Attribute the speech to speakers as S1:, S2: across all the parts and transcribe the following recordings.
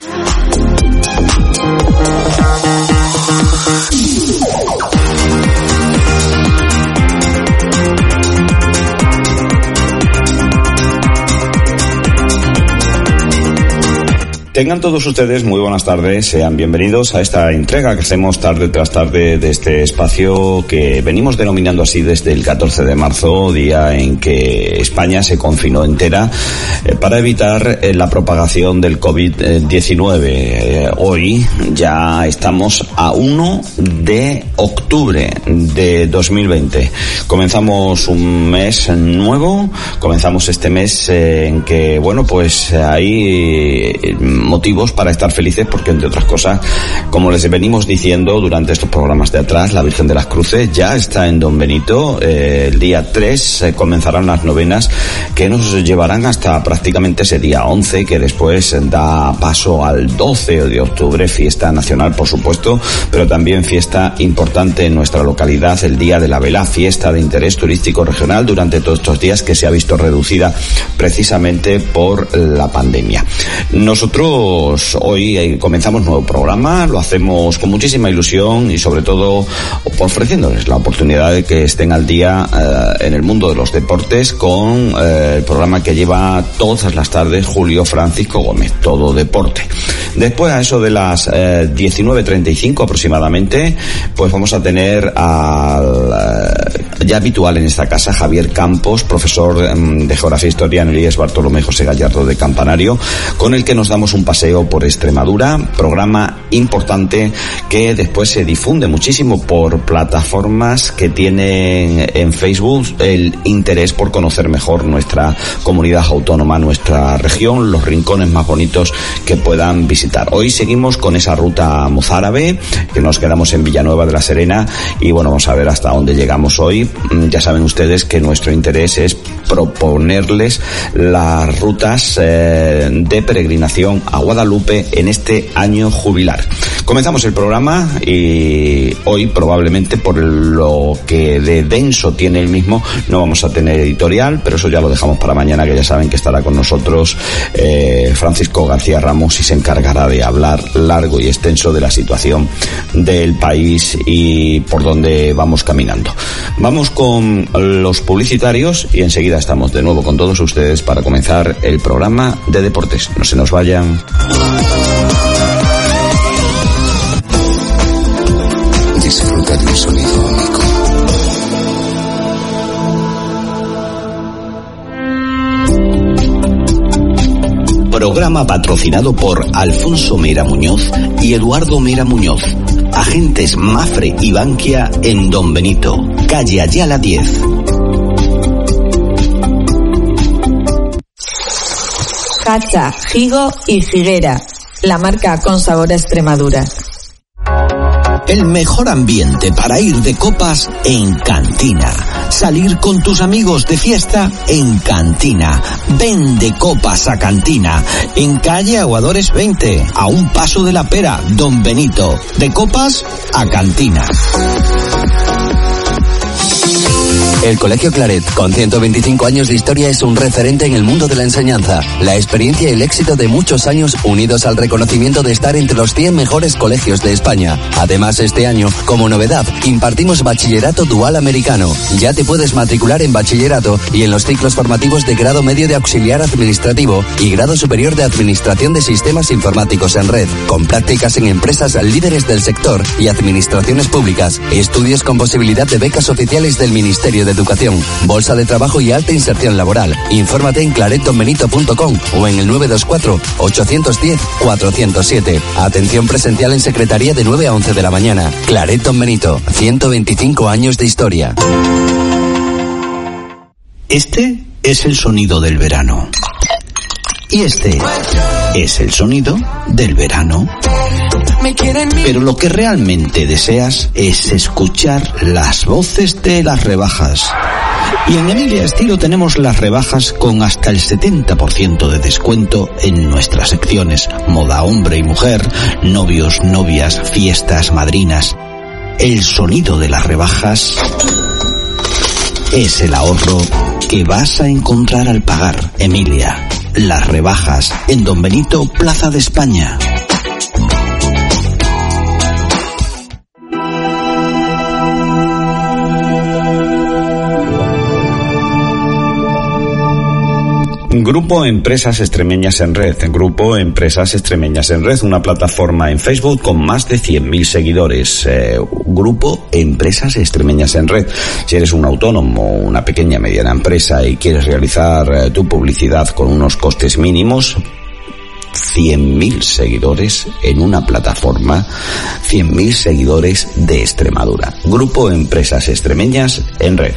S1: 啊。
S2: Tengan todos ustedes muy buenas tardes, sean bienvenidos a esta entrega que hacemos tarde tras tarde de este espacio que venimos denominando así desde el 14 de marzo, día en que España se confinó entera eh, para evitar eh, la propagación del COVID-19. Eh, hoy ya estamos a 1 de octubre de 2020. Comenzamos un mes nuevo, comenzamos este mes en que, bueno, pues hay motivos para estar felices porque, entre otras cosas, como les venimos diciendo durante estos programas de atrás, la Virgen de las Cruces ya está en Don Benito. Eh, el día 3 eh, comenzarán las novenas que nos llevarán hasta prácticamente ese día 11, que después da paso al 12 de octubre, fiesta nacional, por supuesto, pero también fiesta importante en nuestra localidad, el Día de la Vela, fiesta de interés turístico regional durante todos estos días que se ha visto reducida precisamente por la pandemia. Nosotros hoy eh, comenzamos nuevo programa, lo hacemos con muchísima ilusión y sobre todo ofreciéndoles la oportunidad de que estén al día eh, en el mundo de los deportes con eh, el programa que lleva todas las tardes Julio Francisco Gómez, Todo Deporte. Después a eso de las 19.35 aproximadamente, pues vamos a tener al ya habitual en esta casa Javier Campos, profesor em, de Geografía e Historia en el IES Bartolomé José Gallardo de Campanario, con el que nos damos un paseo por Extremadura, programa importante que después se difunde muchísimo por plataformas que tienen en Facebook el interés por conocer mejor nuestra comunidad autónoma, nuestra región, los rincones más bonitos que puedan visitar. Hoy seguimos con esa ruta mozárabe, que nos quedamos en Villanueva de la Serena y bueno, vamos a ver hasta dónde llegamos hoy. Mm, ya saben ustedes que nuestro interés es proponerles las rutas eh, de peregrinación a Guadalupe en este año jubilar. Comenzamos el programa y hoy probablemente por lo que de denso tiene el mismo no vamos a tener editorial, pero eso ya lo dejamos para mañana que ya saben que estará con nosotros eh, Francisco García Ramos y se encargará de hablar largo y extenso de la situación del país y por dónde vamos caminando. Vamos con los publicitarios y enseguida estamos de nuevo con todos ustedes para comenzar el programa de deportes. No se nos vayan.
S3: Disfruta de un sonido único. Programa patrocinado por Alfonso Mera Muñoz y Eduardo Mera Muñoz. Agentes Mafre y Bankia en Don Benito, calle Ayala 10.
S4: Cacha, Higo y Figuera. La marca con sabor Extremadura.
S3: El mejor ambiente para ir de copas en Cantina. Salir con tus amigos de fiesta en Cantina. Ven de copas a Cantina. En calle Aguadores 20, a un paso de la pera, Don Benito. De copas a Cantina.
S5: El Colegio Claret, con 125 años de historia, es un referente en el mundo de la enseñanza. La experiencia y el éxito de muchos años unidos al reconocimiento de estar entre los 100 mejores colegios de España. Además, este año, como novedad, impartimos bachillerato dual americano. Ya te puedes matricular en bachillerato y en los ciclos formativos de grado medio de auxiliar administrativo y grado superior de administración de sistemas informáticos en red, con prácticas en empresas líderes del sector y administraciones públicas, estudios con posibilidad de becas oficiales del Ministerio Educación, Bolsa de Trabajo y Alta Inserción Laboral. Infórmate en claretonbenito.com o en el 924-810-407. Atención presencial en Secretaría de 9 a 11 de la mañana. Clareton Benito, 125 años de historia.
S3: Este es el sonido del verano. Y este es el sonido del verano. Pero lo que realmente deseas es escuchar las voces de las rebajas. Y en Emilia Estilo tenemos las rebajas con hasta el 70% de descuento en nuestras secciones moda hombre y mujer, novios, novias, fiestas, madrinas. El sonido de las rebajas es el ahorro que vas a encontrar al pagar, Emilia. Las rebajas en Don Benito, Plaza de España.
S2: Grupo Empresas Extremeñas en Red. Grupo Empresas Extremeñas en Red, una plataforma en Facebook con más de 100.000 seguidores. Eh, grupo Empresas Extremeñas en Red. Si eres un autónomo, una pequeña mediana empresa y quieres realizar eh, tu publicidad con unos costes mínimos, 100.000 seguidores en una plataforma, 100.000 seguidores de Extremadura. Grupo Empresas Extremeñas en Red.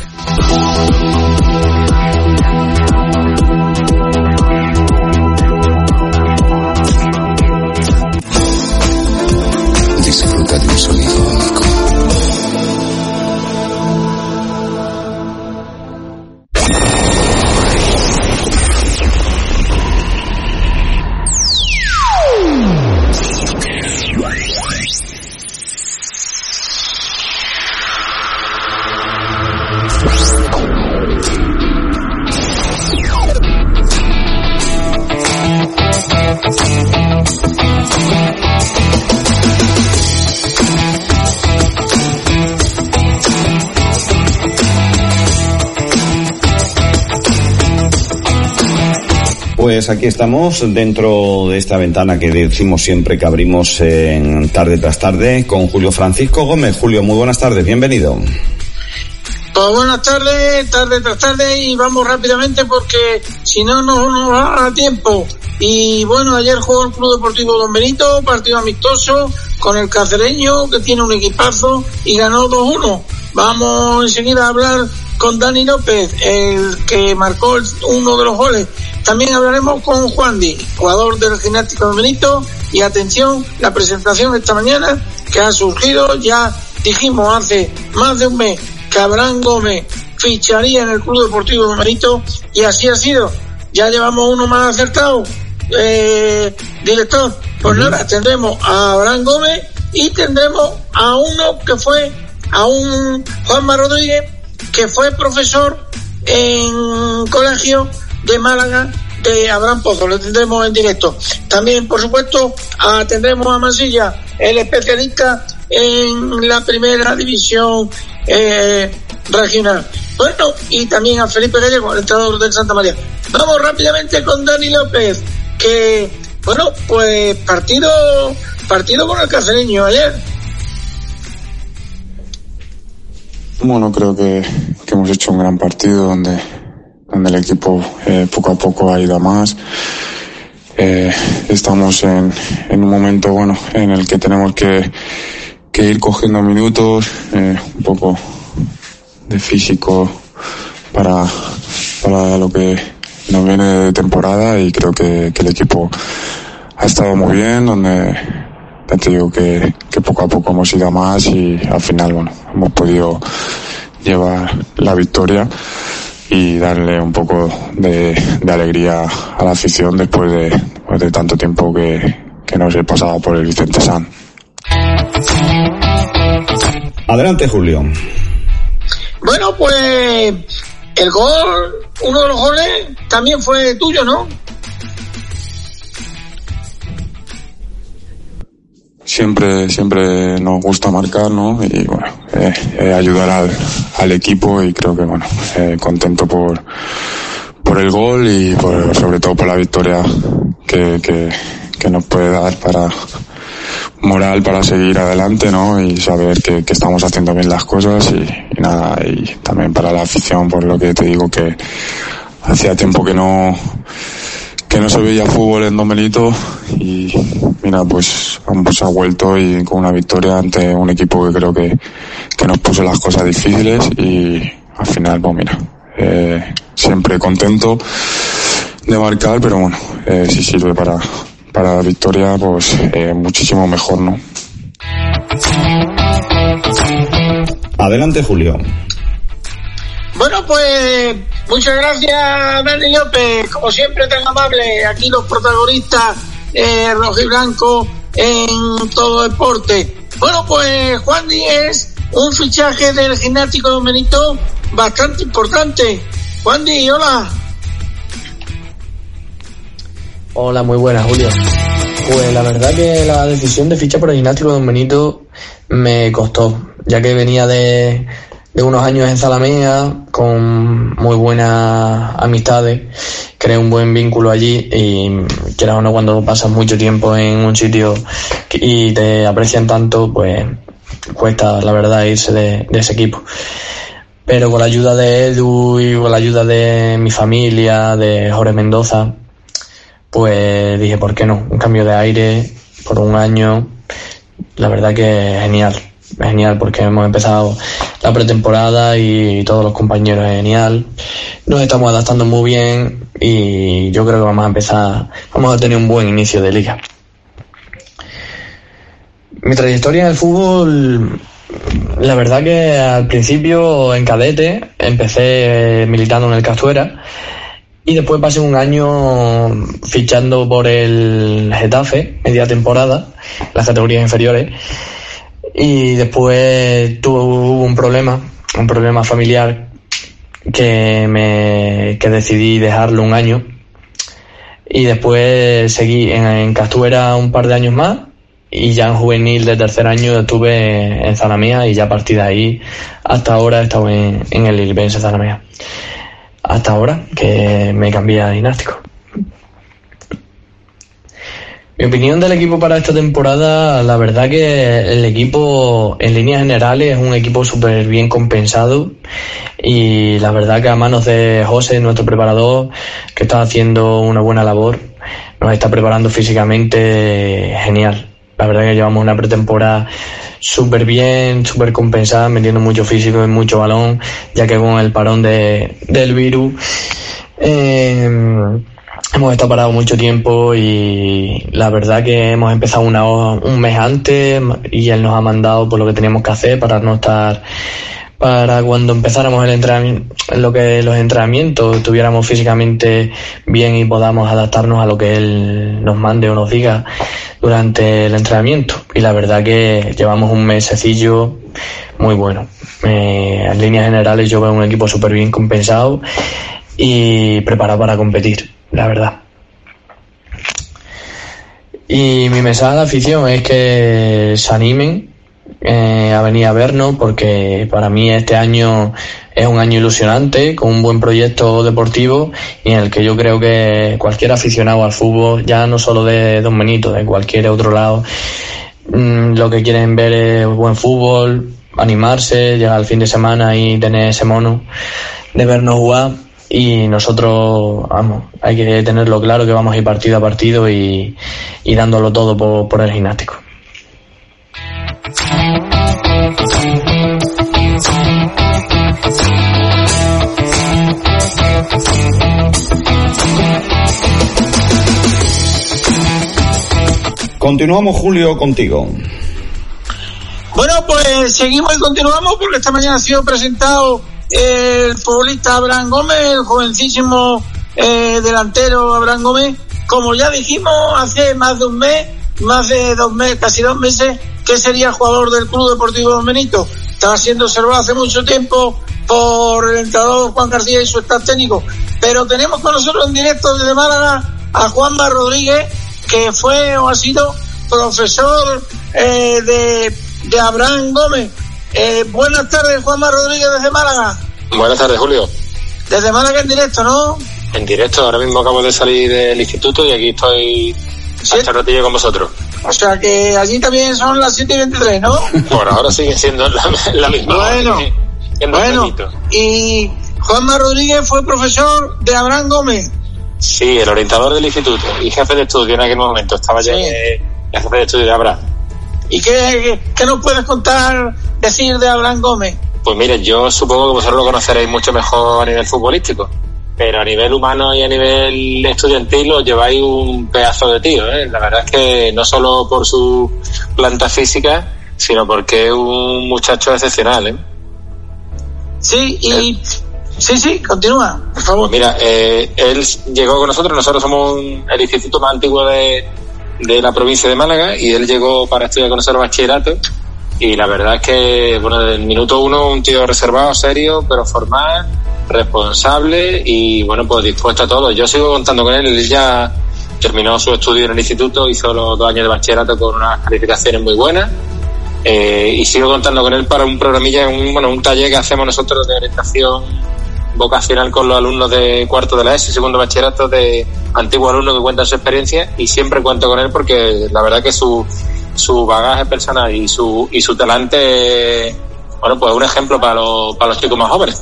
S2: Aquí estamos dentro de esta ventana que decimos siempre que abrimos en tarde tras tarde con Julio Francisco Gómez. Julio, muy buenas tardes, bienvenido.
S6: Pues buenas tardes, tarde tras tarde y vamos rápidamente porque si no no nos va a tiempo. Y bueno, ayer jugó el Club Deportivo Don Benito, partido amistoso con el cacereño que tiene un equipazo y ganó 2-1. Vamos enseguida a hablar con Dani López, el que marcó uno de los goles también hablaremos con Juan Di, jugador del Gimnástico de Benito, y atención, la presentación esta mañana que ha surgido, ya dijimos hace más de un mes que Abraham Gómez ficharía en el Club Deportivo de Benito, y así ha sido. Ya llevamos uno más acertado, eh, director. Pues nada, tendremos a Abraham Gómez y tendremos a uno que fue, a un Juanma Rodríguez, que fue profesor en colegio de Málaga de Abraham Pozo, lo tendremos en directo. También, por supuesto, tendremos a Masilla, el especialista en la primera división eh, regional. Bueno, y también a Felipe Gallego, el entrenador del Santa María. Vamos rápidamente con Dani López, que, bueno, pues partido, partido con el cacereño ayer.
S7: Bueno, creo que hemos hecho un gran partido donde donde el equipo eh, poco a poco ha ido más. Eh, estamos en, en, un momento bueno en el que tenemos que, que ir cogiendo minutos, eh, un poco de físico para, para lo que nos viene de temporada y creo que, que el equipo ha estado muy bien, donde te digo que, que poco a poco hemos ido más y al final bueno hemos podido llevar la victoria y darle un poco de, alegría a la afición después de, de tanto tiempo que, que nos he pasado por el Vicente San.
S2: Adelante, Julio.
S6: Bueno, pues el gol, uno de los goles también fue tuyo, ¿no?
S7: Siempre siempre nos gusta marcar no y bueno eh, eh, ayudar al, al, equipo y creo que bueno eh, contento por por el gol y por, sobre todo por la victoria que, que, que, nos puede dar para moral para seguir adelante no y saber que, que estamos haciendo bien las cosas y, y nada y también para la afición por lo que te digo que hacía tiempo que no que no se veía fútbol en Don Benito y mira, pues ambos ha vuelto y con una victoria ante un equipo que creo que, que nos puso las cosas difíciles y al final, pues mira, eh, siempre contento de marcar, pero bueno, eh, si sirve para, para la victoria, pues eh, muchísimo mejor, ¿no?
S2: Adelante, Julio.
S6: Bueno, pues muchas gracias, Dani López. Como siempre, tan amable. Aquí los protagonistas eh, rojo y blanco en todo deporte. Bueno, pues Juan Díez, un fichaje del gimnástico de Benito bastante importante. Juan Díez, hola.
S8: Hola, muy buenas, Julio. Pues la verdad que la decisión de fichar por el gimnástico Don Benito me costó, ya que venía de, de unos años en Zalamea con muy buenas amistades, creé un buen vínculo allí y quieras o no cuando pasas mucho tiempo en un sitio y te aprecian tanto, pues cuesta la verdad irse de, de ese equipo. Pero con la ayuda de Edu y con la ayuda de mi familia, de Jorge Mendoza, pues dije, ¿por qué no? Un cambio de aire por un año, la verdad que genial, genial porque hemos empezado la pretemporada y todos los compañeros genial, nos estamos adaptando muy bien y yo creo que vamos a empezar, vamos a tener un buen inicio de liga. Mi trayectoria en el fútbol, la verdad que al principio en cadete empecé militando en el Castuera y después pasé un año fichando por el Getafe, media temporada, las categorías inferiores. Y después tuve un problema, un problema familiar que me que decidí dejarlo un año. Y después seguí en, en Castuera un par de años más y ya en juvenil de tercer año estuve en Zanamea y ya a partir de ahí hasta ahora he estado en, en el Ilbense Zanamea hasta ahora que me cambié a dinástico. Mi opinión del equipo para esta temporada, la verdad que el equipo en líneas generales es un equipo súper bien compensado y la verdad que a manos de José, nuestro preparador, que está haciendo una buena labor, nos está preparando físicamente genial. La verdad que llevamos una pretemporada súper bien, súper compensada, metiendo mucho físico y mucho balón, ya que con el parón de, del virus eh, hemos estado parados mucho tiempo y la verdad que hemos empezado una, un mes antes y él nos ha mandado por lo que teníamos que hacer para no estar para cuando empezáramos el entrenamiento, lo que los entrenamientos estuviéramos físicamente bien y podamos adaptarnos a lo que él nos mande o nos diga durante el entrenamiento. Y la verdad que llevamos un mesecillo muy bueno. Eh, en líneas generales yo veo un equipo súper bien compensado y preparado para competir, la verdad. Y mi mensaje la afición es que se animen eh, a venir a vernos porque para mí este año es un año ilusionante con un buen proyecto deportivo y en el que yo creo que cualquier aficionado al fútbol, ya no solo de Don Benito, de cualquier otro lado, mmm, lo que quieren ver es buen fútbol, animarse, llegar al fin de semana y tener ese mono de vernos jugar y nosotros, vamos, hay que tenerlo claro que vamos a ir partido a partido y, y dándolo todo por, por el gimnástico.
S2: Continuamos, Julio, contigo.
S6: Bueno, pues seguimos y continuamos porque esta mañana ha sido presentado el futbolista Abraham Gómez, el jovencísimo eh, delantero Abraham Gómez. Como ya dijimos hace más de un mes, más de dos meses, casi dos meses, que sería jugador del Club Deportivo Don Benito. Estaba siendo observado hace mucho tiempo por el entrenador Juan García y su staff técnico. Pero tenemos con nosotros en directo desde Málaga a Juanma Rodríguez, que fue o ha sido profesor eh, de, de, Abraham Gómez. Eh, buenas tardes, Juanma Rodríguez desde Málaga.
S9: Buenas tardes, Julio.
S6: Desde Málaga en directo, ¿no?
S9: En directo, ahora mismo acabo de salir del instituto y aquí estoy ¿Sí? hasta ratillo con vosotros.
S6: O sea que allí también son las 7 y 23, ¿no?
S9: Por ahora sigue siendo la, la misma.
S6: Bueno, bueno. Y Juanma Rodríguez fue profesor de Abraham Gómez.
S9: Sí, el orientador del instituto y jefe de estudio en aquel momento. Estaba ya sí. el jefe de estudio de Abraham.
S6: ¿Y qué, qué nos puedes contar, decir de Abraham Gómez?
S9: Pues mire, yo supongo que vosotros lo conoceréis mucho mejor a nivel futbolístico. pero a nivel humano y a nivel estudiantil os lleváis un pedazo de tío. ¿eh? La verdad es que no solo por su planta física, sino porque es un muchacho excepcional. ¿eh?
S6: Sí, y... Sí, sí, continúa, por favor.
S9: Mira, eh, él llegó con nosotros, nosotros somos el instituto más antiguo de, de la provincia de Málaga y él llegó para estudiar con nosotros bachillerato. Y la verdad es que, bueno, desde el minuto uno un tío reservado, serio, pero formal, responsable y, bueno, pues dispuesto a todo. Yo sigo contando con él, él ya terminó su estudio en el instituto, hizo los dos años de bachillerato con unas calificaciones muy buenas. Eh, y sigo contando con él para un programilla, un, bueno, un taller que hacemos nosotros de orientación vocacional con los alumnos de cuarto de la ESI, segundo bachillerato de antiguos alumnos que cuentan su experiencia y siempre cuento con él porque la verdad que su, su bagaje personal y su, y su talante, bueno, pues un ejemplo para los, para los chicos más jóvenes.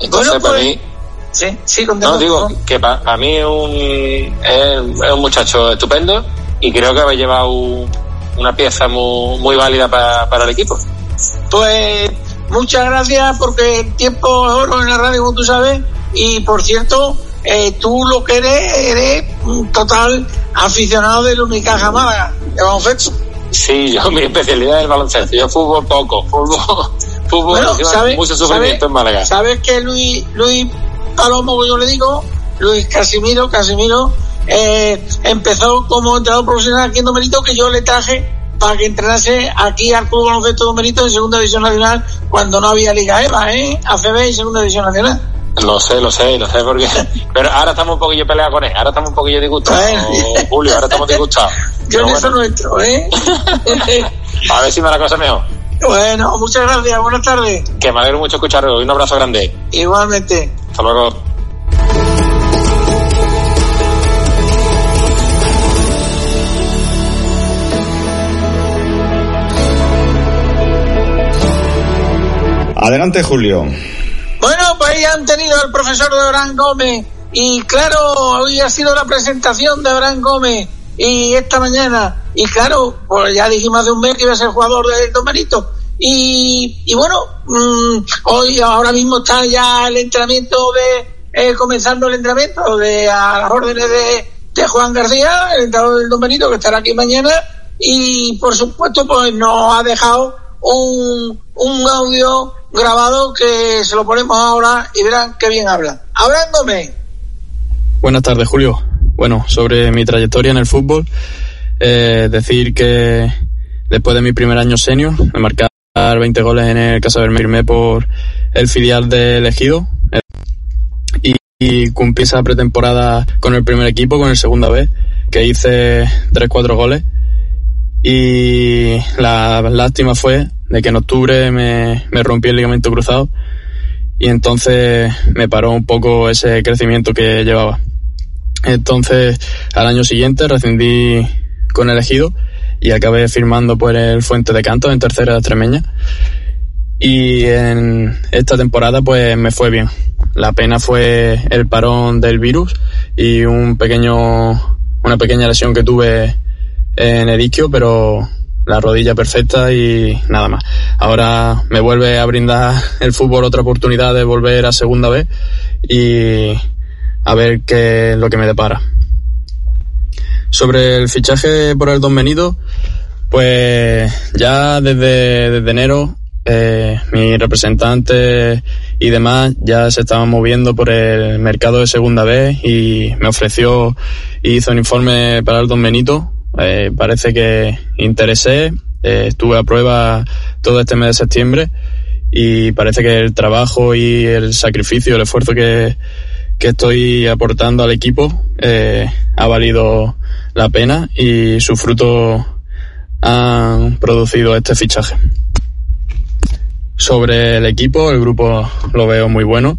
S9: Entonces, para
S6: pues,
S9: mí,
S6: Sí, sí,
S9: no, digo que para mí es un, es, es un muchacho estupendo y creo que ha llevado un, una pieza muy, muy válida para, para el equipo.
S6: Pues muchas gracias porque el tiempo es oro en la radio, como tú sabes, y por cierto, eh, tú lo que eres, eres un total aficionado del Unicaja Málaga, de baloncesto.
S9: Sí, yo mi especialidad es el baloncesto, yo fútbol poco, fútbol, fútbol
S6: Bueno, ¿sabes?
S9: mucho sufrimiento
S6: ¿sabes?
S9: en Málaga.
S6: ¿Sabes que Luis, Luis Palomo, como yo le digo, Luis Casimiro, Casimiro, eh, empezó como entrenador profesional aquí en Domerito, que yo le traje para que entrenase aquí al Club Baloncesto Domerito en Segunda División Nacional cuando no había Liga EVA, ¿eh? ACB y Segunda División Nacional.
S9: Lo sé, lo sé, lo sé porque... Pero ahora estamos un poquillo peleados con él, ahora estamos un poquillo disgustados,
S6: Bueno.
S9: Julio, ahora estamos disgustados.
S6: Yo en eso
S9: bueno,
S6: no entro, ¿eh?
S9: a ver si me la cosa mejor.
S6: bueno, muchas gracias, buenas tardes.
S9: Que me alegro mucho escucharlo y un abrazo grande.
S6: Igualmente.
S9: Hasta luego.
S2: Adelante, Julio.
S6: Bueno, pues ahí han tenido al profesor de Abraham Gómez y claro, hoy ha sido la presentación de Abraham Gómez y esta mañana. Y claro, pues ya dijimos hace un mes que iba a ser jugador del Domerito y, bueno, mmm, hoy ahora mismo está ya el entrenamiento de, eh, comenzando el entrenamiento de a las órdenes de, de Juan García, el entrenador del Domerito que estará aquí mañana. Y por supuesto pues nos ha dejado un, un audio grabado que se lo ponemos ahora y verán qué bien habla. Abraham Gómez.
S10: Buenas tardes, Julio. Bueno, sobre mi trayectoria en el fútbol, eh, decir que después de mi primer año senior, me marcar 20 goles en el Casa Bermejo, firmé por el filial de Elegido eh, y, y cumplí esa pretemporada con el primer equipo, con el segunda vez, que hice 3-4 goles. Y la lástima fue de que en octubre me, me rompí el ligamento cruzado y entonces me paró un poco ese crecimiento que llevaba. Entonces, al año siguiente rescindí con el ejido y acabé firmando por el Fuente de Canto en tercera extremeña. Y en esta temporada pues me fue bien. La pena fue el parón del virus y un pequeño, una pequeña lesión que tuve en el isquio, pero la rodilla perfecta y nada más. Ahora me vuelve a brindar el fútbol otra oportunidad de volver a segunda vez y a ver qué es lo que me depara. Sobre el fichaje por el Don Benito, pues ya desde, desde enero eh, mis representantes y demás ya se estaban moviendo por el mercado de segunda vez y me ofreció y hizo un informe para el Don Benito. Eh, parece que interesé, eh, estuve a prueba todo este mes de septiembre y parece que el trabajo y el sacrificio, el esfuerzo que, que estoy aportando al equipo eh, ha valido la pena y su fruto han producido este fichaje. Sobre el equipo, el grupo lo veo muy bueno.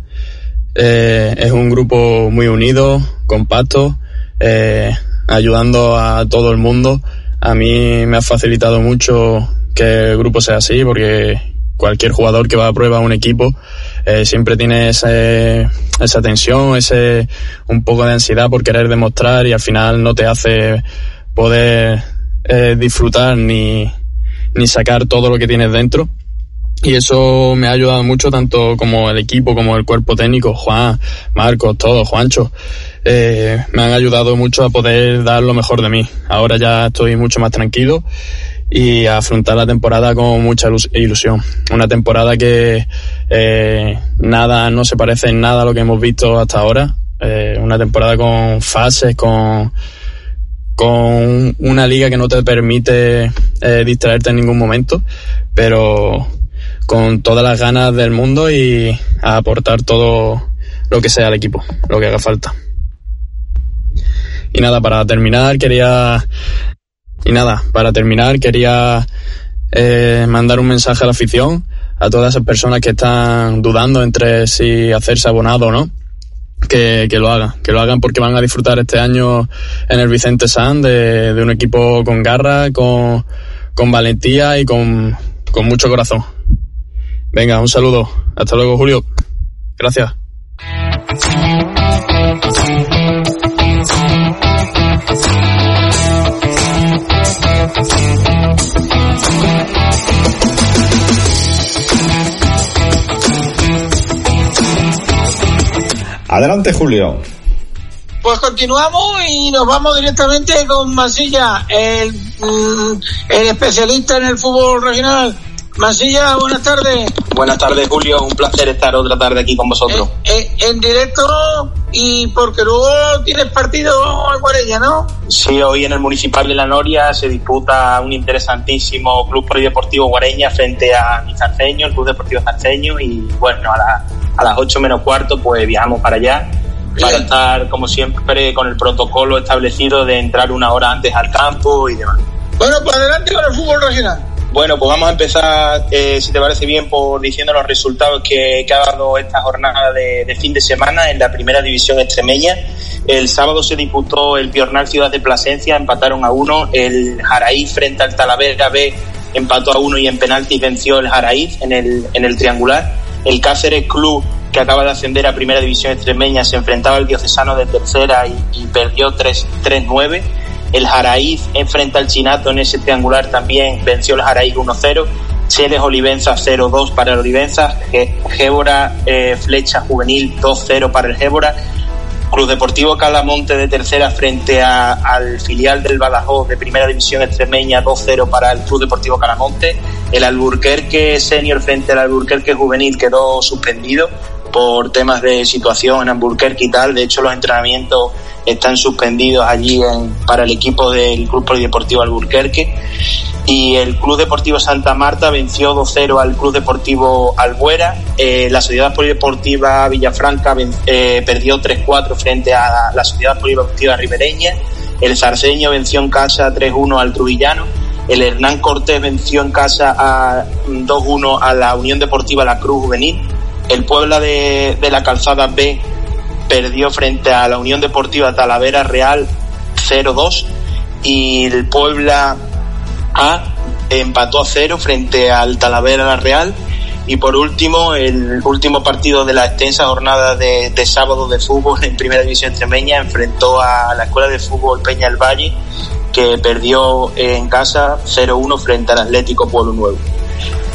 S10: Eh, es un grupo muy unido, compacto, eh, ayudando a todo el mundo. A mí me ha facilitado mucho que el grupo sea así, porque cualquier jugador que va a prueba a un equipo eh, siempre tiene ese, esa tensión, ese un poco de ansiedad por querer demostrar y al final no te hace poder eh, disfrutar ni, ni sacar todo lo que tienes dentro. Y eso me ha ayudado mucho tanto como el equipo como el cuerpo técnico, Juan, Marcos, todos, Juancho. Eh, me han ayudado mucho a poder dar lo mejor de mí. Ahora ya estoy mucho más tranquilo y a afrontar la temporada con mucha ilusión. Una temporada que eh, nada, no se parece en nada a lo que hemos visto hasta ahora. Eh, una temporada con fases, con, con una liga que no te permite distraerte en ningún momento, pero con todas las ganas del mundo y a aportar todo lo que sea al equipo, lo que haga falta. Y nada, para terminar quería y nada, para terminar quería eh, mandar un mensaje a la afición, a todas esas personas que están dudando entre si hacerse abonado o no, que, que, lo hagan, que lo hagan porque van a disfrutar este año en el Vicente San de, de un equipo con garra, con, con valentía y con, con mucho corazón. Venga, un saludo. Hasta luego, Julio. Gracias.
S2: Adelante, Julio.
S6: Pues continuamos y nos vamos directamente con Masilla, el, mm, el especialista en el fútbol regional Masilla, buenas tardes.
S11: Buenas tardes, Julio. Un placer estar otra tarde aquí con vosotros.
S6: Eh, eh, en directo y porque luego tienes partido en Guarella, ¿no?
S11: Sí, hoy en el Municipal de La Noria se disputa un interesantísimo Club Polideportivo Guareña frente a mi Zarceño, el Club Deportivo Zarceño, y bueno, a, a las 8 menos cuarto pues viajamos para allá para estar, como siempre, con el protocolo establecido de entrar una hora antes al campo y demás.
S6: Bueno, pues adelante con el fútbol regional.
S11: Bueno, pues vamos a empezar, eh, si te parece bien, por diciendo los resultados que, ha dado esta jornada de, fin de semana en la primera división extremeña. El sábado se disputó el Piornal Ciudad de Plasencia, empataron a uno. El Jaraíz frente al Talavera B empató a uno y en penalti venció el Jaraíz en el, en el triangular. El Cáceres Club, que acaba de ascender a primera división extremeña, se enfrentaba al Diocesano de tercera y, y perdió 3-9. El Jaraíz enfrenta al Chinato en ese triangular también venció el Jaraíz 1-0. Cheles Olivenza 0-2 para el Olivenza. Gébora eh, Flecha Juvenil 2-0 para el Gébora. Cruz Deportivo Calamonte de tercera frente al filial del Badajoz de primera división extremeña 2-0 para el Club Deportivo Calamonte. El Alburquerque Senior frente al Alburquerque Juvenil quedó suspendido por temas de situación en Alburquerque y tal. De hecho, los entrenamientos están suspendidos allí para el equipo del Club Polideportivo Alburquerque. Y el Club Deportivo Santa Marta venció 2-0 al Club Deportivo Albuera. Eh, la Sociedad Polideportiva Villafranca eh, perdió 3-4 frente a la Sociedad Polideportiva Ribereña. El Sarceño venció en casa 3-1 al Trujillano. El Hernán Cortés venció en casa a 2-1 a la Unión Deportiva La Cruz Juvenil. El Puebla de, de la Calzada B perdió frente a la Unión Deportiva Talavera Real 0-2 y el Puebla A empató a cero frente al Talavera Real y por último el último partido de la extensa jornada de, de sábado de fútbol en primera división extremeña enfrentó a la escuela de fútbol Peña del Valle que perdió en casa 0-1 frente al Atlético Pueblo Nuevo.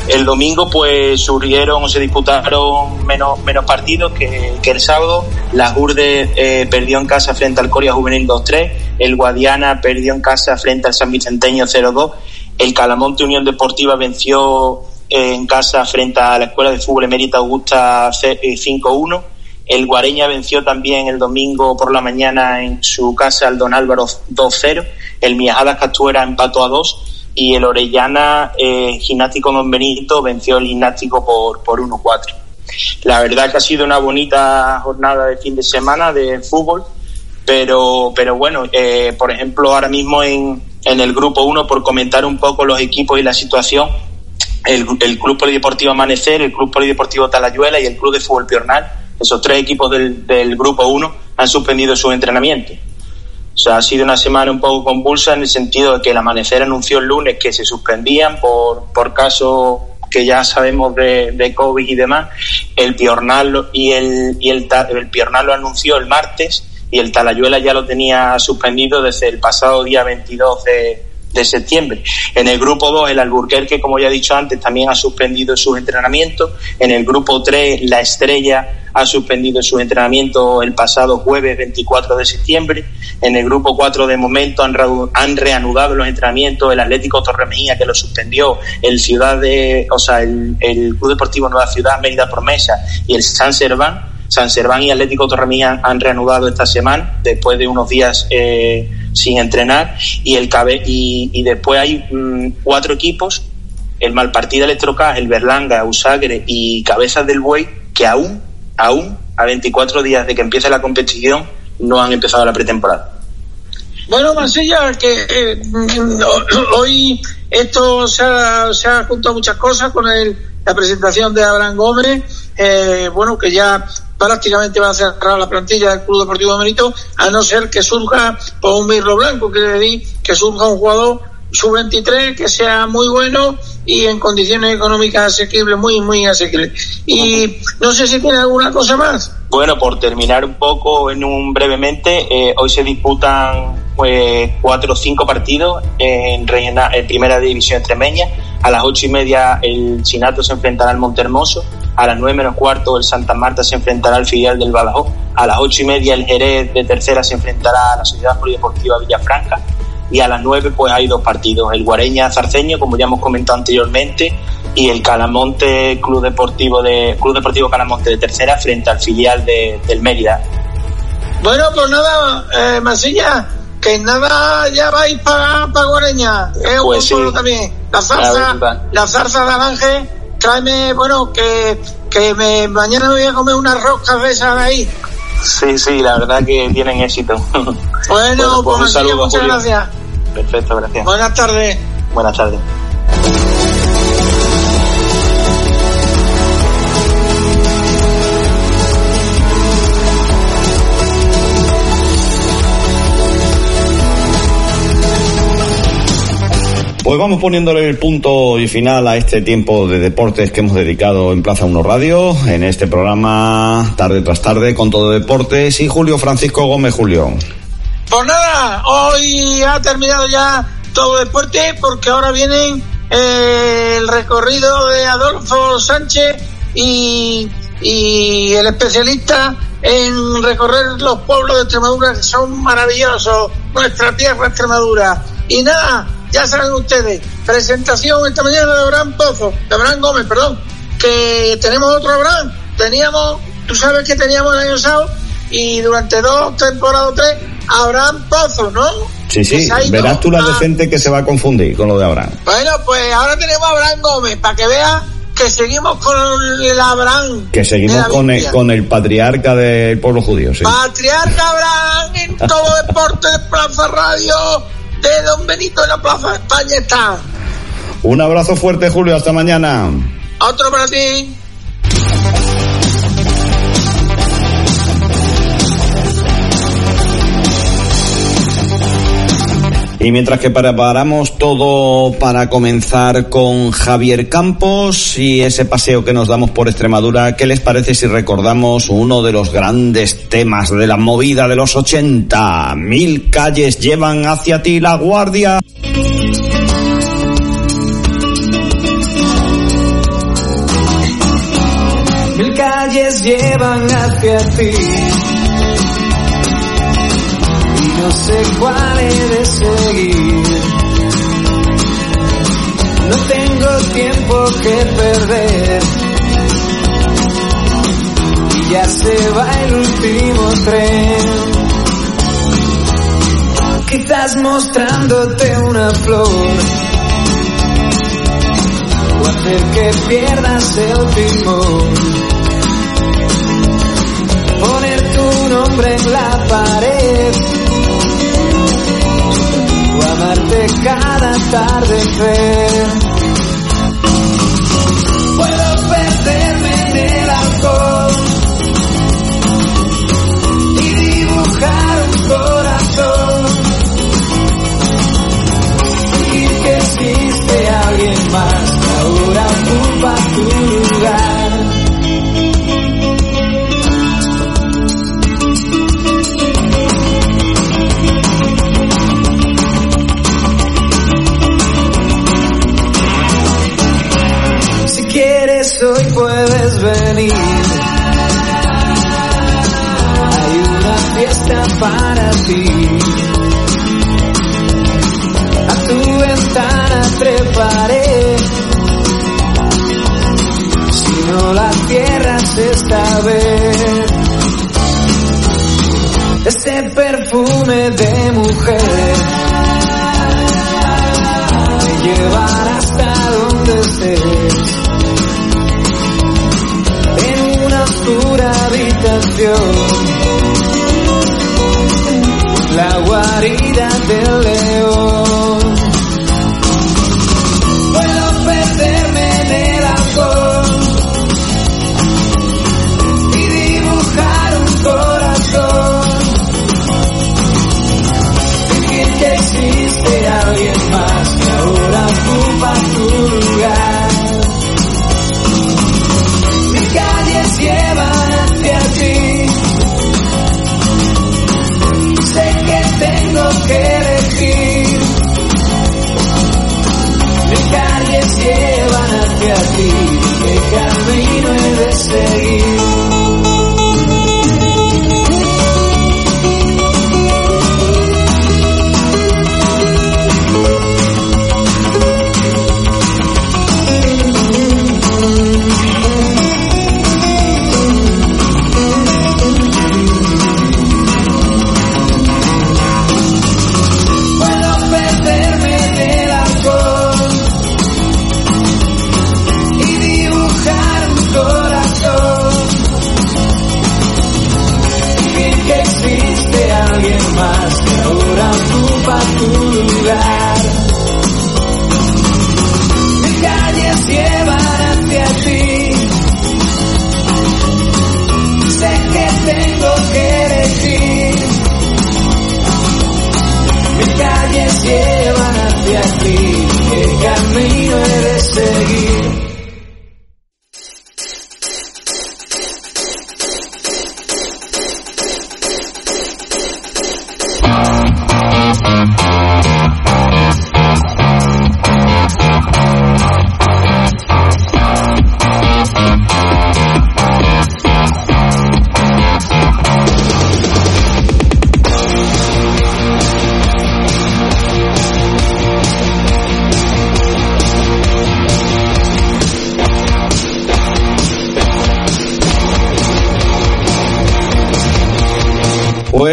S11: El domingo pues surgieron o se disputaron menos, menos partidos que, que el sábado. La Jurde eh, perdió en casa frente al Coria Juvenil 2-3. El Guadiana perdió en casa frente al San Vicenteño 0-2. El Calamonte Unión Deportiva venció eh, en casa frente a la Escuela de Fútbol Emérita Augusta 5-1. El Guareña venció también el domingo por la mañana en su casa al Don Álvaro 2-0. El Miajadas Castuera empató a 2 y el Orellana eh, Gimnástico Don Benito venció el Gimnástico por, por 1-4. La verdad que ha sido una bonita jornada de fin de semana de fútbol, pero, pero bueno, eh, por ejemplo, ahora mismo en, en el grupo 1, por comentar un poco los equipos y la situación, el, Club Polideportivo Amanecer, el Club Polideportivo Talayuela y el Club de Fútbol Piornal, esos tres equipos del, del grupo 1 han suspendido su entrenamiento. O sea, ha sido una semana un poco convulsa en el sentido de que el Amanecer anunció el lunes que se suspendían por, por casos que ya sabemos de, de, COVID y demás. El Piornal y el, y el, el Piornal lo anunció el martes y el Talayuela ya lo tenía suspendido desde el pasado día 22 de, de septiembre. En el grupo 2, el Alburquerque, como ya he dicho antes, también ha suspendido sus entrenamientos. En el grupo 3, la Estrella ha suspendido su entrenamiento el pasado jueves 24 de septiembre. En el grupo 4 de momento han, han reanudado los entrenamientos el Atlético Torremejía que lo suspendió, el Ciudad de, o sea, el, el Club Deportivo Nueva Ciudad, Mérida Promesa y el San Serván. San Serván y Atlético Torremía han reanudado esta semana después de unos días eh, sin entrenar y el cabe y, después hay mmm, cuatro equipos el Malpartida Electrocas, el Berlanga, Usagre y Cabezas del Buey que aún aún a 24 días de que empiece la competición no han empezado la pretemporada.
S6: Bueno, Mansilla, que eh, hoy esto se ha, se ha juntado muchas cosas con el, la presentación de Abraham Gómez, eh, bueno, que ya prácticamente va a cerrar la plantilla del Club Deportivo de Merito, a no ser que surja por un mirlo blanco, quiere decir que surja un jugador sub-23 que sea muy bueno y en condiciones económicas asequibles, muy, muy asequibles. Y no sé si tiene alguna cosa más.
S11: Bueno, por terminar un poco en un brevemente, eh, hoy se disputan pues, cuatro o cinco partidos en, rellena, en primera división extremeña. A las ocho y media el Chinato se enfrentará al Montermoso. A las nueve menos cuarto el Santa Marta se enfrentará al filial del Badajoz. A las ocho y media el Jerez de tercera se enfrentará a la Sociedad Polideportiva Villafranca y a las 9 pues hay dos partidos, el Guareña Zarceño, como ya hemos comentado anteriormente, y el Calamonte Club Deportivo de Club Deportivo Calamonte de tercera frente al filial de, del Mérida.
S6: Bueno, pues nada, eh, Masilla, que nada ya vais para pa Guareña, es
S11: Pues
S6: un
S11: sí.
S6: pueblo también. La zarza, la zarza de Aranje, tráeme, bueno, que, que me, mañana me voy a comer unas roscas de esas de ahí.
S11: Sí, sí, la verdad que tienen éxito.
S6: Bueno, pues,
S11: un
S6: Masilla,
S11: saludo,
S6: muchas
S11: Julio.
S6: gracias.
S11: Perfecto, gracias.
S6: Buenas tardes.
S11: Buenas tardes.
S2: Pues vamos poniéndole el punto y final a este tiempo de deportes que hemos dedicado en Plaza 1 Radio, en este programa tarde tras tarde con todo deportes y Julio Francisco Gómez Julio.
S6: Pues nada, hoy ha terminado ya todo deporte porque ahora viene eh, el recorrido de Adolfo Sánchez y, y el especialista en recorrer los pueblos de Extremadura que son maravillosos, nuestra tierra Extremadura. Y nada, ya saben ustedes, presentación esta mañana de Abraham Pozo, de Abraham Gómez, perdón, que tenemos otro Abraham, teníamos, tú sabes que teníamos el año pasado y durante dos temporadas o tres, Abraham Pozo, ¿no?
S2: Sí, sí, verás tú la
S6: a-
S2: decente que se va a confundir con lo de Abraham.
S6: Bueno, pues ahora tenemos a Abraham Gómez, para que vea que seguimos con el Abraham.
S2: Que seguimos con el, con el patriarca del pueblo judío, sí.
S6: Patriarca Abraham en todo deporte de Plaza Radio de Don Benito en la Plaza de España está.
S2: Un abrazo fuerte, Julio, hasta mañana.
S6: Otro para ti.
S2: Y mientras que preparamos todo para comenzar con Javier Campos y ese paseo que nos damos por Extremadura, ¿qué les parece si recordamos uno de los grandes temas de la movida de los 80? Mil calles llevan hacia ti la guardia.
S12: Mil calles llevan hacia ti. No sé cuál he de seguir. No tengo tiempo que perder. Y ya se va el último tren. Quizás mostrándote una flor. O hacer que pierdas el timón poner tu nombre en la pared amarte cada atardecer. Para ti. A tu ventana treparé. Si no la cierras esta vez. Ese perfume de mujer te llevará hasta donde estés. En una oscura habitación, guarida del león.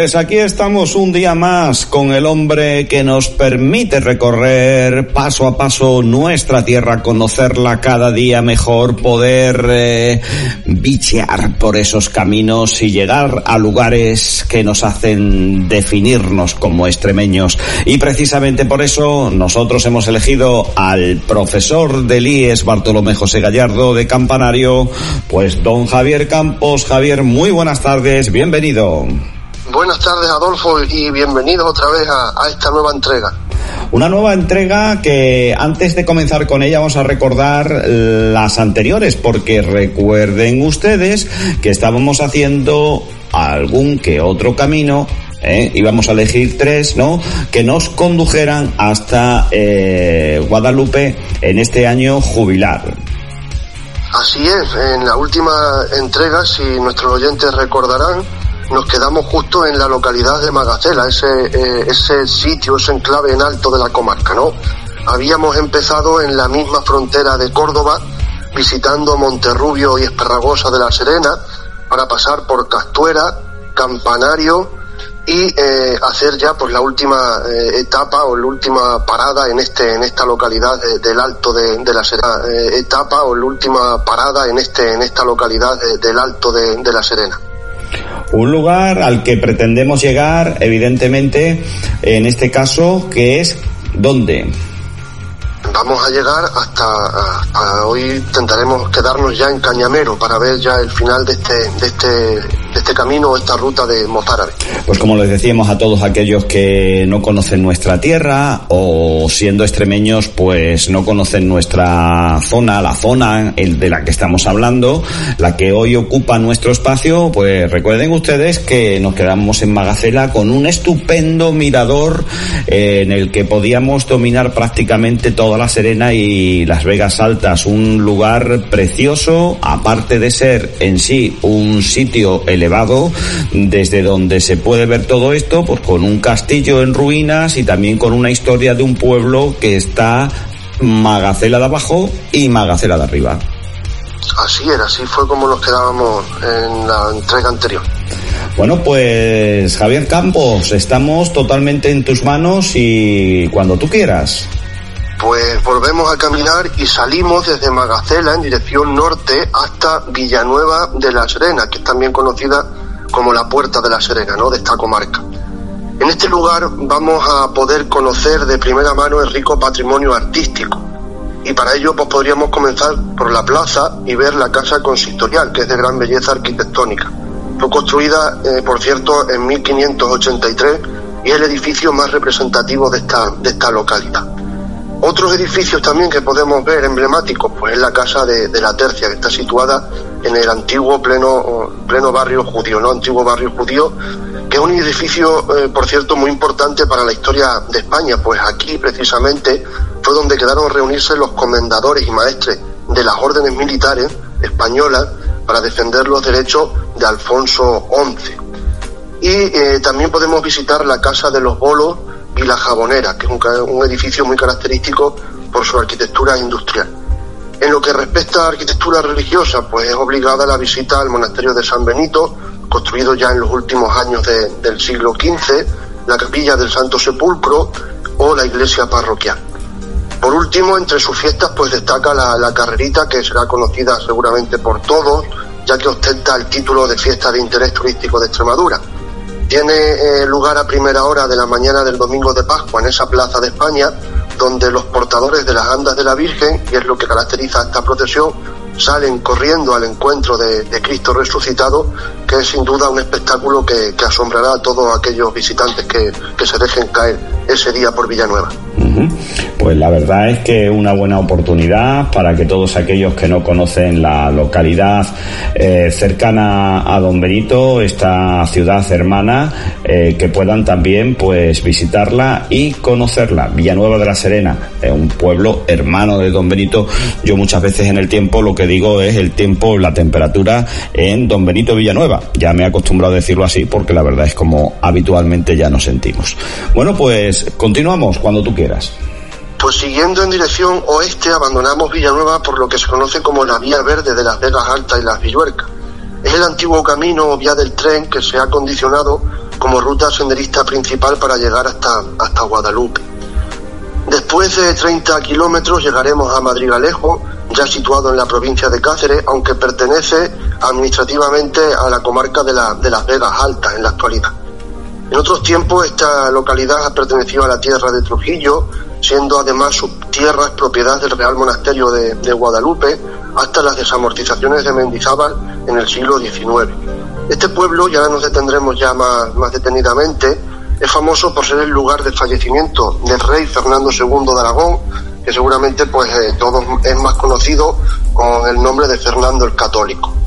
S2: Pues aquí estamos un día más con el hombre que nos permite recorrer paso a paso nuestra tierra, conocerla cada día mejor, poder eh, bichear por esos caminos y llegar a lugares que nos hacen definirnos como extremeños. Y precisamente por eso nosotros hemos elegido al profesor del IES Bartolomé José Gallardo de Campanario, pues don Javier Campos. Javier, muy buenas tardes, bienvenido.
S13: Buenas tardes, Adolfo, y bienvenidos otra vez a, a, esta nueva entrega.
S2: Una nueva entrega que antes de comenzar con ella vamos a recordar las anteriores, porque recuerden ustedes que estábamos haciendo algún que otro camino ¿Eh? íbamos a elegir tres, ¿no? Que nos condujeran hasta eh, Guadalupe en este año jubilar.
S13: Así es, en la última entrega, si nuestros oyentes recordarán, nos quedamos justo en la localidad de Magacela, ese, eh, ese sitio, ese enclave en alto de la comarca, ¿no? Habíamos empezado en la misma frontera de Córdoba, visitando Monterrubio y Esparragosa de la Serena, para pasar por Castuera, Campanario y eh, hacer ya pues la última eh, etapa o la última parada en este en esta localidad de, del Alto de, de la Serena etapa o la última parada en este en esta localidad de, del Alto de la Serena.
S2: Un lugar al que pretendemos llegar, evidentemente, en este caso, que es ¿dónde?
S13: Vamos a llegar hasta a, a hoy intentaremos quedarnos ya en Cañamero para ver ya el final de este de este este camino, esta ruta de mozárabe.
S2: Pues como les decíamos a todos aquellos que no conocen nuestra tierra o siendo extremeños pues no conocen nuestra zona, la zona de la que estamos hablando, la que hoy ocupa nuestro espacio, pues recuerden ustedes que nos quedamos en Magacela con un estupendo mirador en el que podíamos dominar prácticamente toda la Serena y las Vegas Altas, un lugar precioso, aparte de ser en sí un sitio elevado desde donde se puede ver todo esto, pues con un castillo en ruinas y también con una historia de un pueblo que está Magacela de abajo y Magacela de arriba.
S13: Así era, así fue como nos quedábamos en la entrega anterior.
S2: Bueno, pues Javier Campos, estamos totalmente en tus manos y cuando tú quieras.
S13: Pues volvemos a caminar y salimos desde Magacela en dirección norte hasta Villanueva de la Serena, que es también conocida como la Puerta de la Serena, ¿no? De esta comarca. En este lugar vamos a poder conocer de primera mano el rico patrimonio artístico. Y para ello pues podríamos comenzar por la plaza y ver la casa consistorial, que es de gran belleza arquitectónica. Fue construida, eh, por cierto, en 1583 y es el edificio más representativo de esta, de esta localidad. Otros edificios también que podemos ver emblemáticos, pues es la casa de, la Tercia, que está situada en el antiguo pleno, pleno barrio judío, ¿no? Antiguo barrio judío, que es un edificio, eh, por cierto, muy importante para la historia de España, pues aquí precisamente fue donde quedaron reunirse los comendadores y maestres de las órdenes militares españolas para defender los derechos de Alfonso XI. Y eh, también podemos visitar la Casa de los Bolos, y La Jabonera, que es un, edificio muy característico por su arquitectura industrial. En lo que respecta a arquitectura religiosa, pues es obligada la visita al monasterio de San Benito, construido ya en los últimos años del siglo XV, la capilla del Santo Sepulcro o la iglesia parroquial. Por último, entre sus fiestas, pues destaca la, carrerita, que será conocida seguramente por todos, ya que ostenta el título de fiesta de interés turístico de Extremadura. Tiene eh, lugar a primera hora de la mañana del domingo de Pascua en esa plaza de España, donde los portadores de las andas de la Virgen, y es lo que caracteriza esta procesión, salen corriendo al encuentro de, Cristo resucitado, que es sin duda un espectáculo que, asombrará a todos aquellos visitantes que, que se dejen caer ese día por Villanueva.
S2: Pues la verdad es que una buena oportunidad para que todos aquellos que no conocen la localidad eh, cercana a Don Benito, esta ciudad hermana, eh, que puedan también pues visitarla y conocerla. Villanueva de la Serena, es un pueblo hermano de Don Benito. Yo muchas veces en el tiempo lo que digo es el tiempo, la temperatura en Don Benito Villanueva. Ya me he acostumbrado a decirlo así porque la verdad es como habitualmente ya nos sentimos. Bueno, pues continuamos cuando tú quieras.
S13: Pues siguiendo en dirección oeste abandonamos Villanueva por lo que se conoce como la Vía Verde de las Vegas Altas y las Villuercas. Es el antiguo camino o vía del tren que se ha condicionado como ruta senderista principal para llegar hasta, hasta Guadalupe. Después de 30 kilómetros llegaremos a Madrigalejo, ya situado en la provincia de Cáceres, aunque pertenece administrativamente a la comarca de, de las Vegas Altas en la actualidad. En otros tiempos esta localidad ha pertenecido a la tierra de Trujillo, siendo además sus tierras propiedad del Real Monasterio de, Guadalupe hasta las desamortizaciones de Mendizábal en el siglo XIX. Este pueblo, ya nos detendremos ya más, más detenidamente, es famoso por ser el lugar de fallecimiento del rey Fernando II de Aragón, que seguramente pues eh, todos es más conocido con el nombre de Fernando el Católico.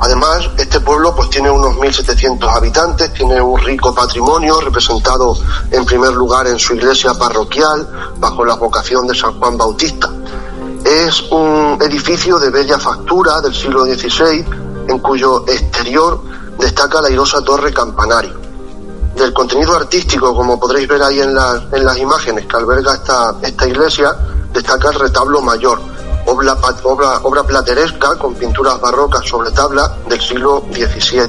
S13: Además, este pueblo pues tiene unos 1.700 habitantes, tiene un rico patrimonio representado en primer lugar en su iglesia parroquial bajo la vocación de San Juan Bautista. Es un edificio de bella factura del siglo XVI en cuyo exterior destaca la airosa torre campanario. Del contenido artístico, como podréis ver ahí en, en las imágenes que alberga esta, esta iglesia, destaca el retablo mayor, obra, plateresca con pinturas barrocas sobre tabla del siglo XVII.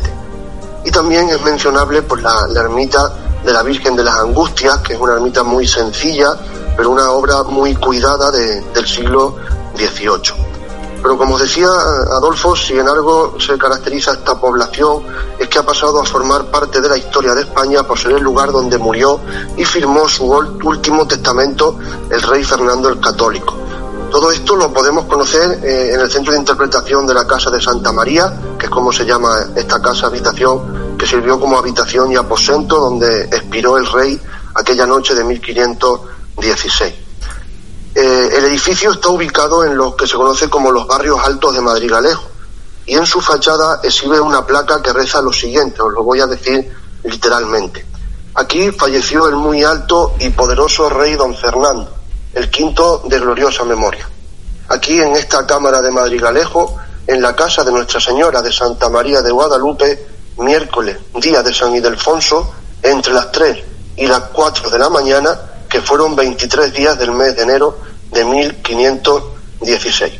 S13: Y también es mencionable por la, ermita de la Virgen de las Angustias, que es una ermita muy sencilla, pero una obra muy cuidada del siglo XVIII. Pero como decía Adolfo, si en algo se caracteriza esta población es que ha pasado a formar parte de la historia de España por ser el lugar donde murió y firmó su último testamento el rey Fernando el Católico Todo esto lo podemos conocer eh, en el centro de interpretación de la Casa de Santa María, que es como se llama esta casa habitación, que sirvió como habitación y aposento donde expiró el rey aquella noche de 1516. Eh, el edificio está ubicado en lo que se conoce como los barrios altos de Madrigalejo y en su fachada exhibe una placa que reza lo siguiente, os lo voy a decir literalmente. Aquí falleció el muy alto y poderoso rey don Fernando, el quinto de gloriosa memoria. Aquí en esta Cámara de Madrigalejo, en la casa de Nuestra Señora de Santa María de Guadalupe, miércoles, día de San Ildefonso, entre las 3 y las 4 de la mañana, que fueron 23 días del mes de enero de 1516.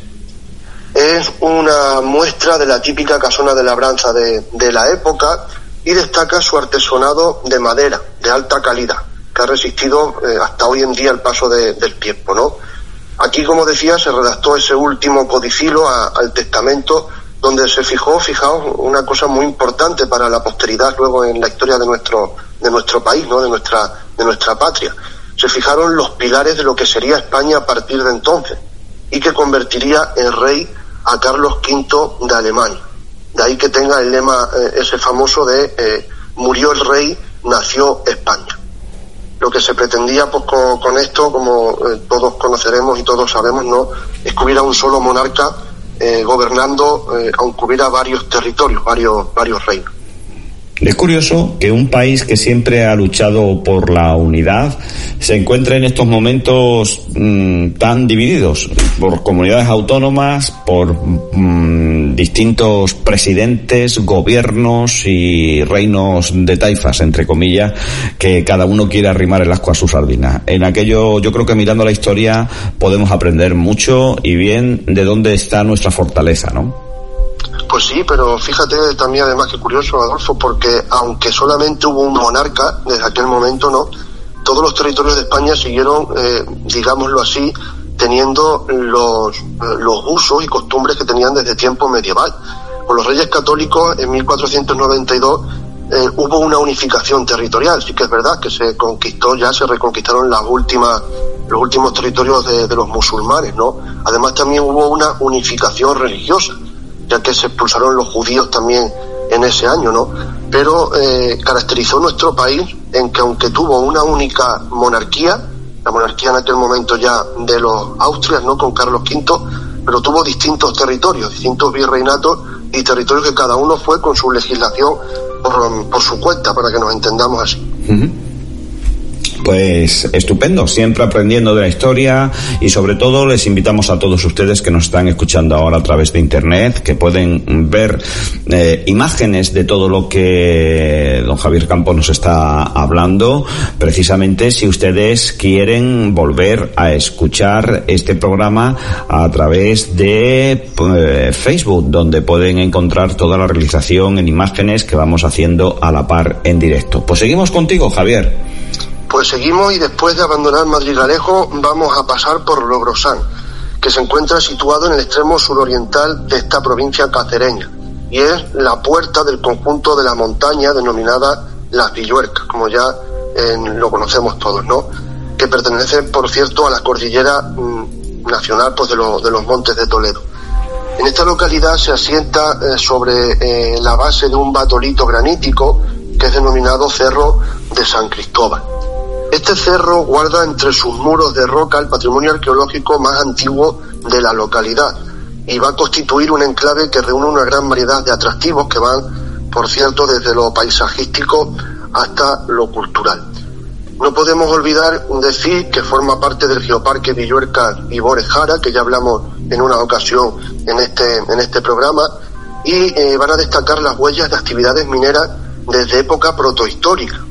S13: Es una muestra de la típica casona de labranza de, de la época y destaca su artesonado de madera de alta calidad, que ha resistido eh, hasta hoy en día el paso de, del tiempo, ¿no? Aquí, como decía, se redactó ese último codicilo a, al testamento donde se fijó, fijaos, una cosa muy importante para la posteridad luego en la historia de nuestro, de nuestro país, ¿no? de, nuestra, de nuestra patria. Se fijaron los pilares de lo que sería España a partir de entonces y que convertiría en rey a Carlos V de Alemania. De ahí que tenga el lema eh, ese famoso de eh, murió el rey, nació España. Lo que se pretendía pues, con, esto, como eh, todos conoceremos y todos sabemos, no es que hubiera un solo monarca eh, gobernando, eh, aunque hubiera varios territorios, varios, varios reinos.
S2: Es curioso que un país que siempre ha luchado por la unidad se encuentre en estos momentos mmm, tan divididos por comunidades autónomas, por mmm, distintos presidentes, gobiernos y reinos de taifas, entre comillas, que cada uno quiere arrimar el asco a su sardina. En aquello, yo creo que mirando la historia podemos aprender mucho y bien de dónde está nuestra fortaleza, ¿no?
S13: Pues sí, pero fíjate también además que curioso, Adolfo, porque aunque solamente hubo un monarca desde aquel momento, ¿no? Todos los territorios de España siguieron, eh, digámoslo así, teniendo los, los usos y costumbres que tenían desde tiempo medieval. Con los reyes católicos en 1492 eh, hubo una unificación territorial, sí que es verdad que se conquistó, ya se reconquistaron las últimas, los últimos territorios de, de los musulmanes, ¿no? Además también hubo una unificación religiosa ya que se expulsaron los judíos también en ese año, ¿no? Pero eh, caracterizó nuestro país en que aunque tuvo una única monarquía, la monarquía en aquel momento ya de los Austrias, ¿no? Con Carlos V, pero tuvo distintos territorios, distintos virreinatos y territorios que cada uno fue con su legislación por, su cuenta, para que nos entendamos así.
S2: Pues estupendo, siempre aprendiendo de la historia y sobre todo les invitamos a todos ustedes que nos están escuchando ahora a través de internet, que pueden ver eh, imágenes de todo lo que don Javier Campos nos está hablando, precisamente si ustedes quieren volver a escuchar este programa a través de eh, Facebook, donde pueden encontrar toda la realización en imágenes que vamos haciendo a la par en directo. Pues seguimos contigo, Javier.
S13: Pues seguimos y después de abandonar Madrid-Galejo vamos a pasar por Logrosán, que se encuentra situado en el extremo suroriental de esta provincia cacereña y es la puerta del conjunto de la montaña denominada Las Villuercas, como ya lo conocemos todos, ¿no? Que pertenece, por cierto, a la cordillera mmm, nacional pues, de, de, los Montes de Toledo. En esta localidad se asienta eh, sobre eh, la base de un batolito granítico que es denominado Cerro de San Cristóbal. Este cerro guarda entre sus muros de roca el patrimonio arqueológico más antiguo de la localidad y va a constituir un enclave que reúne una gran variedad de atractivos que van, por cierto, desde lo paisajístico hasta lo cultural. No podemos olvidar decir que forma parte del Geoparque Villuerca y Borejara, que ya hablamos en una ocasión en este, en este programa, y eh, van a destacar las huellas de actividades mineras desde época protohistórica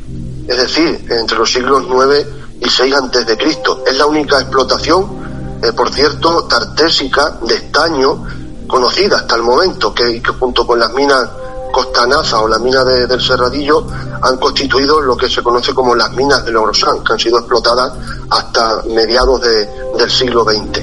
S13: es decir, entre los siglos 9 y 6 antes de Cristo. Es la única explotación, eh, por cierto, tartésica de estaño conocida hasta el momento, que, que junto con las minas Costanaza o la mina de, del Serradillo han constituido lo que se conoce como las minas de Logrosán, que han sido explotadas hasta mediados de, del siglo XX.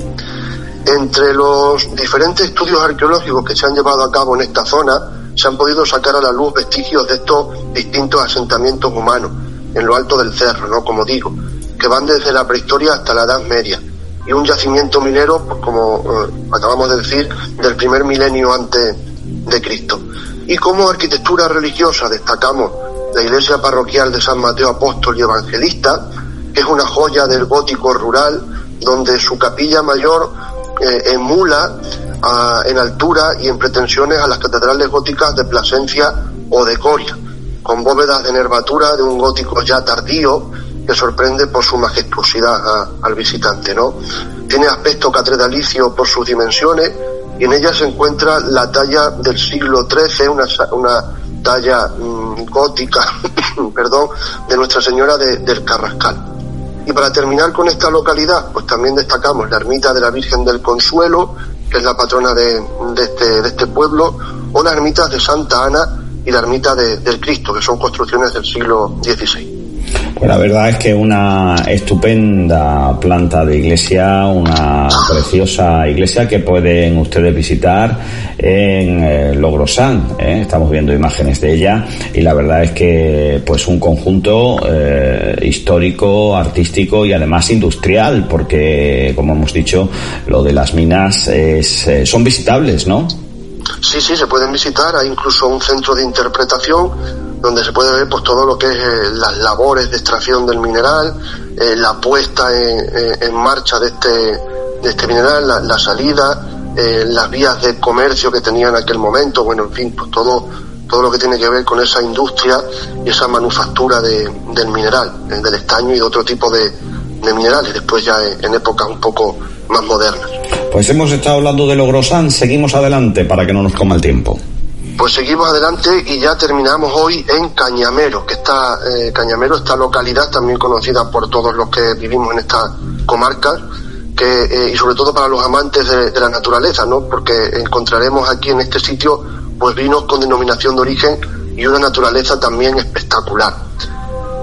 S13: Entre los diferentes estudios arqueológicos que se han llevado a cabo en esta zona, se han podido sacar a la luz vestigios de estos distintos asentamientos humanos en lo alto del cerro, ¿no? Como digo, que van desde la prehistoria hasta la Edad Media. y un yacimiento minero, pues como eh, acabamos de decir, del primer milenio antes de Cristo. Y como arquitectura religiosa destacamos la iglesia parroquial de San Mateo Apóstol y Evangelista, que es una joya del gótico rural, donde su capilla mayor eh, emula en altura y en pretensiones a las catedrales góticas de Plasencia o de Coria, con bóvedas de nervatura de un gótico ya tardío que sorprende por su majestuosidad al visitante, ¿no? Tiene aspecto catedralicio por sus dimensiones y en ella se encuentra la talla del siglo XIII, una, una talla mm, gótica, perdón, de Nuestra Señora del Carrascal. Y para terminar con esta localidad, pues también destacamos la ermita de la Virgen del Consuelo, que es la patrona de, este, de este pueblo, o las ermitas de Santa Ana y la ermita del Cristo, que son construcciones del siglo XVI.
S2: Pues la verdad es que una estupenda planta de iglesia, una preciosa iglesia que pueden ustedes visitar en eh, Logrosán. ¿eh? Estamos viendo imágenes de ella y la verdad es que pues un conjunto eh, histórico, artístico y además industrial, porque como hemos dicho, lo de las minas es, son visitables, ¿no?
S13: Sí, sí, se pueden visitar. Hay incluso un centro de interpretación donde se puede ver pues todo lo que es eh, las labores de extracción del mineral, eh, la puesta en, marcha de este, de este mineral, la, salida, eh, las vías de comercio que tenía en aquel momento, bueno, en fin, pues todo, todo lo que tiene que ver con esa industria y esa manufactura de, del mineral, del estaño y de otro tipo de, de minerales, después ya en épocas un poco más modernas.
S2: Pues hemos estado hablando de Logrosán, seguimos adelante para que no nos coma el tiempo.
S13: Pues seguimos adelante y ya terminamos hoy en Cañamero, que está eh, Cañamero, esta localidad también conocida por todos los que vivimos en esta comarca, que, eh, y sobre todo para los amantes de, la naturaleza, ¿no? Porque encontraremos aquí en este sitio pues vinos con denominación de origen y una naturaleza también espectacular.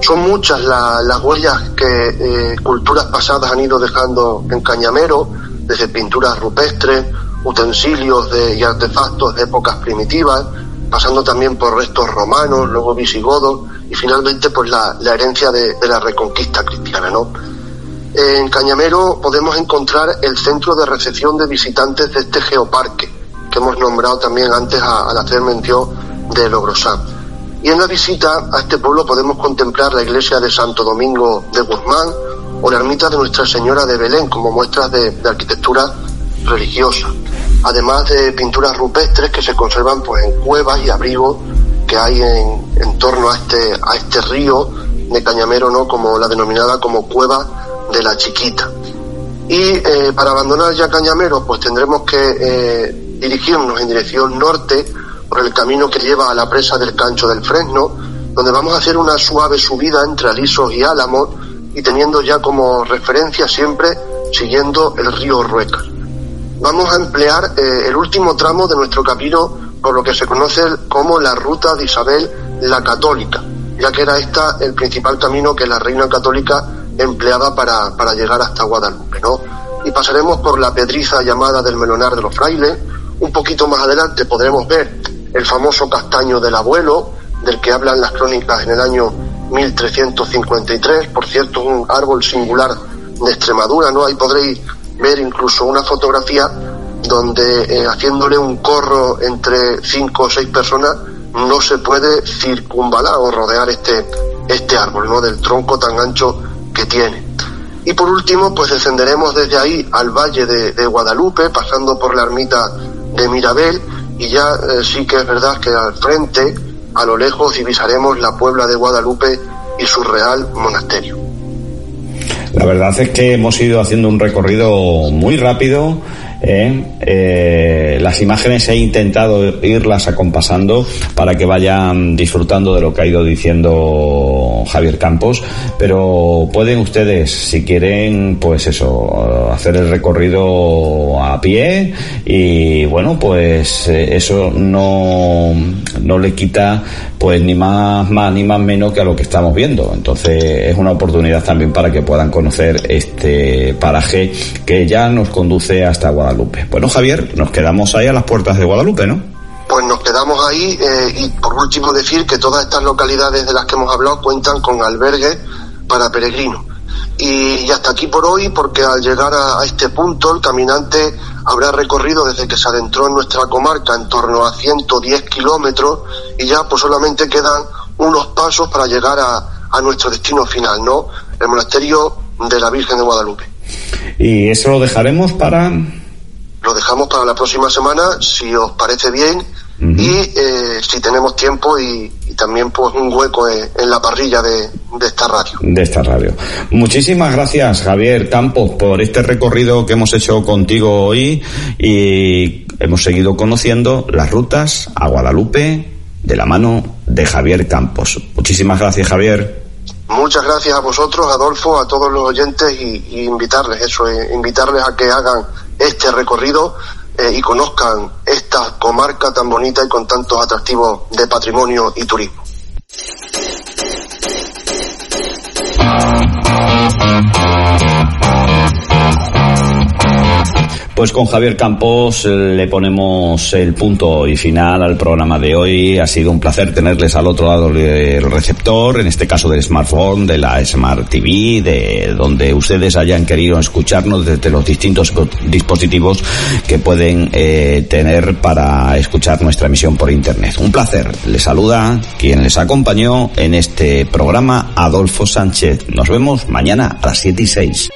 S13: Son muchas las huellas que eh, culturas pasadas han ido dejando en Cañamero, desde pinturas rupestres, utensilios de, y artefactos de épocas primitivas, pasando también por restos romanos, luego visigodos y finalmente por la, herencia de, la reconquista cristiana. ¿no? En Cañamero podemos encontrar el centro de recepción de visitantes de este geoparque, que hemos nombrado también antes al hacer mención de Logrosán. Y en la visita a este pueblo podemos contemplar la iglesia de Santo Domingo de Guzmán o la ermita de Nuestra Señora de Belén como muestras de arquitectura religiosa además de pinturas rupestres que se conservan pues en cuevas y abrigos que hay en, torno a este, a este río de Cañamero, ¿no? como la denominada como cueva de la chiquita. Y eh, para abandonar ya Cañamero, pues tendremos que eh, dirigirnos en dirección norte por el camino que lleva a la presa del Cancho del Fresno, donde vamos a hacer una suave subida entre Alisos y Álamos y teniendo ya como referencia siempre siguiendo el río Ruecas vamos a emplear eh, el último tramo de nuestro camino por lo que se conoce como la ruta de Isabel la Católica, ya que era esta el principal camino que la reina católica empleaba para, para llegar hasta Guadalupe, ¿no? Y pasaremos por la pedriza llamada del Melonar de los Frailes, un poquito más adelante podremos ver el famoso castaño del abuelo, del que hablan las crónicas en el año 1353, por cierto, un árbol singular de Extremadura, ¿no? Ahí podréis ver incluso una fotografía donde eh, haciéndole un corro entre cinco o seis personas no se puede circunvalar o rodear este, este árbol, ¿no? Del tronco tan ancho que tiene. Y por último, pues descenderemos desde ahí al valle de, Guadalupe, pasando por la ermita de Mirabel, y ya eh, sí que es verdad que al frente, a lo lejos, divisaremos la Puebla de Guadalupe y su real monasterio.
S2: La verdad es que hemos ido haciendo un recorrido muy rápido. ¿Eh? Eh, las imágenes he intentado irlas acompasando para que vayan disfrutando de lo que ha ido diciendo Javier Campos, pero pueden ustedes, si quieren, pues eso, hacer el recorrido a pie y bueno, pues eh, eso no, no le quita pues ni más, más ni más menos que a lo que estamos viendo. Entonces es una oportunidad también para que puedan conocer este paraje que ya nos conduce hasta Guadalupe. Bueno, Javier, nos quedamos ahí a las puertas de Guadalupe, ¿no?
S13: Pues nos quedamos ahí eh, y por último decir que todas estas localidades de las que hemos hablado cuentan con albergues para peregrinos. Y, hasta aquí por hoy, porque al llegar a, este punto el caminante habrá recorrido desde que se adentró en nuestra comarca en torno a 110 kilómetros y ya pues solamente quedan unos pasos para llegar a, a nuestro destino final, ¿no? El monasterio de la Virgen de Guadalupe.
S2: ¿Y eso lo dejaremos para...?
S13: Lo dejamos para la próxima semana, si os parece bien, y eh, si tenemos tiempo y, también pues un hueco en, la parrilla de, esta radio.
S2: De esta radio. Muchísimas gracias Javier Campos por este recorrido que hemos hecho contigo hoy y hemos seguido conociendo las rutas a Guadalupe de la mano de Javier Campos. Muchísimas gracias Javier.
S13: Muchas gracias a vosotros, Adolfo, a todos los oyentes y, invitarles eso, eh, invitarles a que hagan este recorrido eh, y conozcan esta comarca tan bonita y con tantos atractivos de patrimonio y turismo.
S2: Pues con Javier Campos eh, le ponemos el punto y final al programa de hoy. Ha sido un placer tenerles al otro lado del receptor, en este caso del smartphone, de la Smart TV, de donde ustedes hayan querido escucharnos desde los distintos dispositivos que pueden eh, tener para escuchar nuestra emisión por Internet. Un placer. Les saluda quien les acompañó en este programa, Adolfo Sánchez. Nos vemos mañana a las 7 y 6.